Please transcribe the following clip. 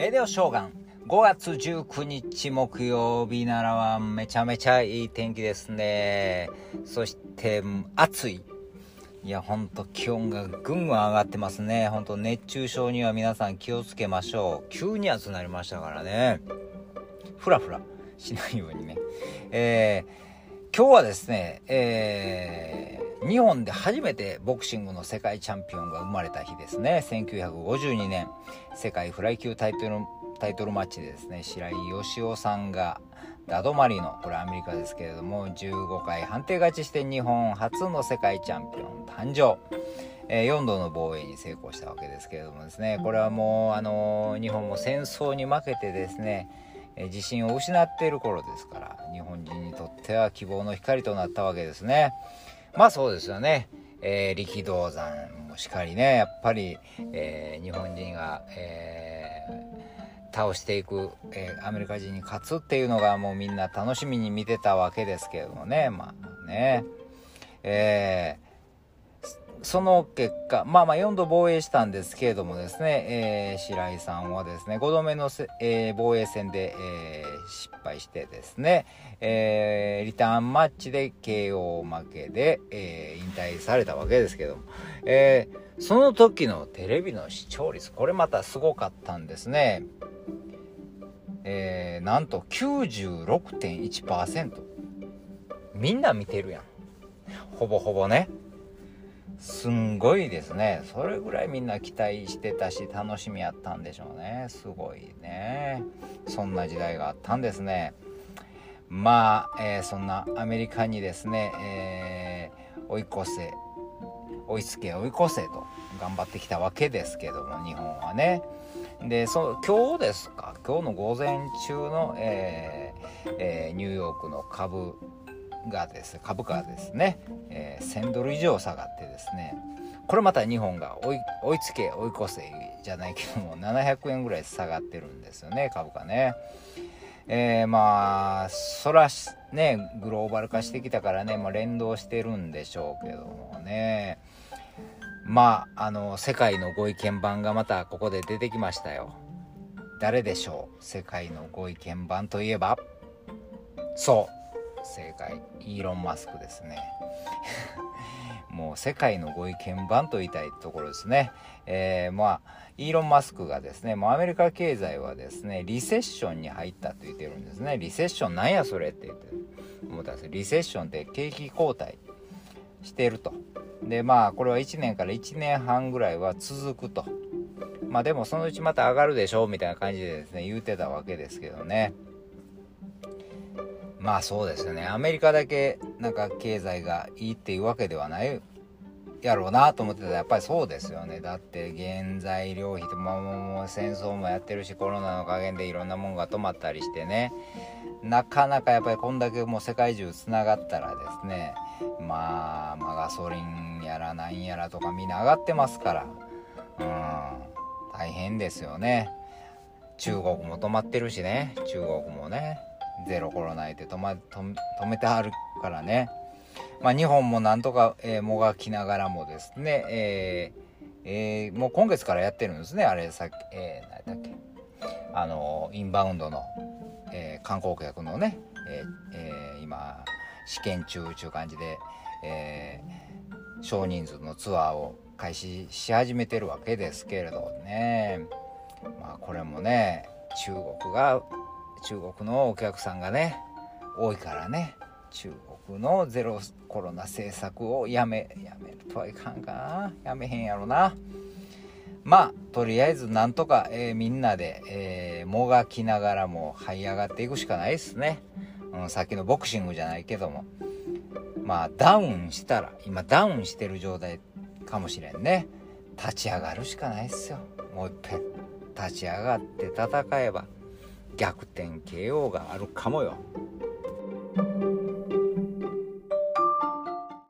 レディオショーガン。5月19日木曜日ならはめちゃめちゃいい天気ですね。そして暑い。いやほんと気温がぐんぐん上がってますね。ほんと熱中症には皆さん気をつけましょう。急に暑くなりましたからね。ふらふらしないようにね。えー、今日はですねえー日本で初めてボクシングの世界チャンピオンが生まれた日ですね。1952年世界フライ級タイトルタイトルマッチでです。ね白井義雄さんがダドマリのこれアメリカですけれども15回判定勝ちして日本初の世界チャンピオン誕生、え、4度の防衛に成功したわけですけれどもですね。これはもうあの、日本も戦争に負けてですね自信を失っている頃ですから日本人にとっては希望の光となったわけですね。まあそうですよね。えー、力道山もしかりね、やっぱり、えー、日本人が、えー、倒していく、えアメリカ人に勝つっていうのがもうみんな楽しみに見てたわけですけどもね、まあね。えーその結果、まあまあ4度防衛したんですけれどもですね、えー、白井さんはですね、5度目のえー、防衛戦で、えー、失敗してですね、えー、リターンマッチで KO 負けで、えー、引退されたわけですけども、えー、その時のテレビの視聴率、これまたすごかったんですね。えー、なんと96.1%。みんな見てるやん。ほぼほぼね。すんごいですね。それぐらいみんな期待してたし楽しみやったんでしょうね。すごいね。そんな時代があったんですね。まあ、えー、そんなアメリカにですね、えー、追い越せ追いつけ追い越せと頑張ってきたわけですけども日本はね。でそ今日ですか？今日の午前中の、えーえー、ニューヨークの株がです株価がですね、えー、1000ドル以上下がってですねこれまた日本が追い追いつけ追い越せじゃないけども700円ぐらい下がってるんですよね株価ね。えー、まあそらねグローバル化してきたからね、まあ、連動してるんでしょうけどもね。まああの世界のご意見番がまたここで出てきましたよ。誰でしょう？世界のご意見番といえば？そう。正解。イーロン・マスクですね。もう世界のご意見番と言いたいところですね、えー、まあイーロン・マスクがですねもうアメリカ経済はですねリセッションに入ったと言ってるんですね。リセッションなんやそれって言って思ったんですリセッションって景気後退してると。でまあこれは1年から1年半ぐらいは続くと。まあでもそのうちまた上がるでしょうみたいな感じでですね言うてたわけですけどね。まあそうですね。アメリカだけなんか経済がいいっていうわけではないやろうなと思ってたらやっぱりそうですよね。だって原材料費とももう戦争もやってるしコロナの加減でいろんなもんが止まったりしてね。なかなかやっぱりこんだけもう世界中つながったらですね。まあ、まあ、ガソリンやらなんやらとかみんな上がってますから。うん。大変ですよね。中国も止まってるしね。中国もね。ゼロコロナで止,、ま、止めてはるからね、まあ、日本もなんとか、えー、もがきながらもですね、えーえー、もう今月からやってるんですね。あれさっき、えー、何だっけ。あのインバウンドの、えー、観光客のね、えーえー、今試験中ちゅう感じで、えー、少人数のツアーを開始し始めてるわけですけれどね。まあこれもね中国が中国のお客さんがね多いからね。中国のゼロコロナ政策をやめやめるとはいかんかな。やめへんやろな。まあとりあえずなんとか、えー、みんなで、えー、もがきながらも這い上がっていくしかないですね、うん、さっきのボクシングじゃないけども。まあダウンしたら今ダウンしてる状態かもしれんね。立ち上がるしかないっすよ。もういっぺん立ち上がって戦えば。逆転 KO があるかもよ。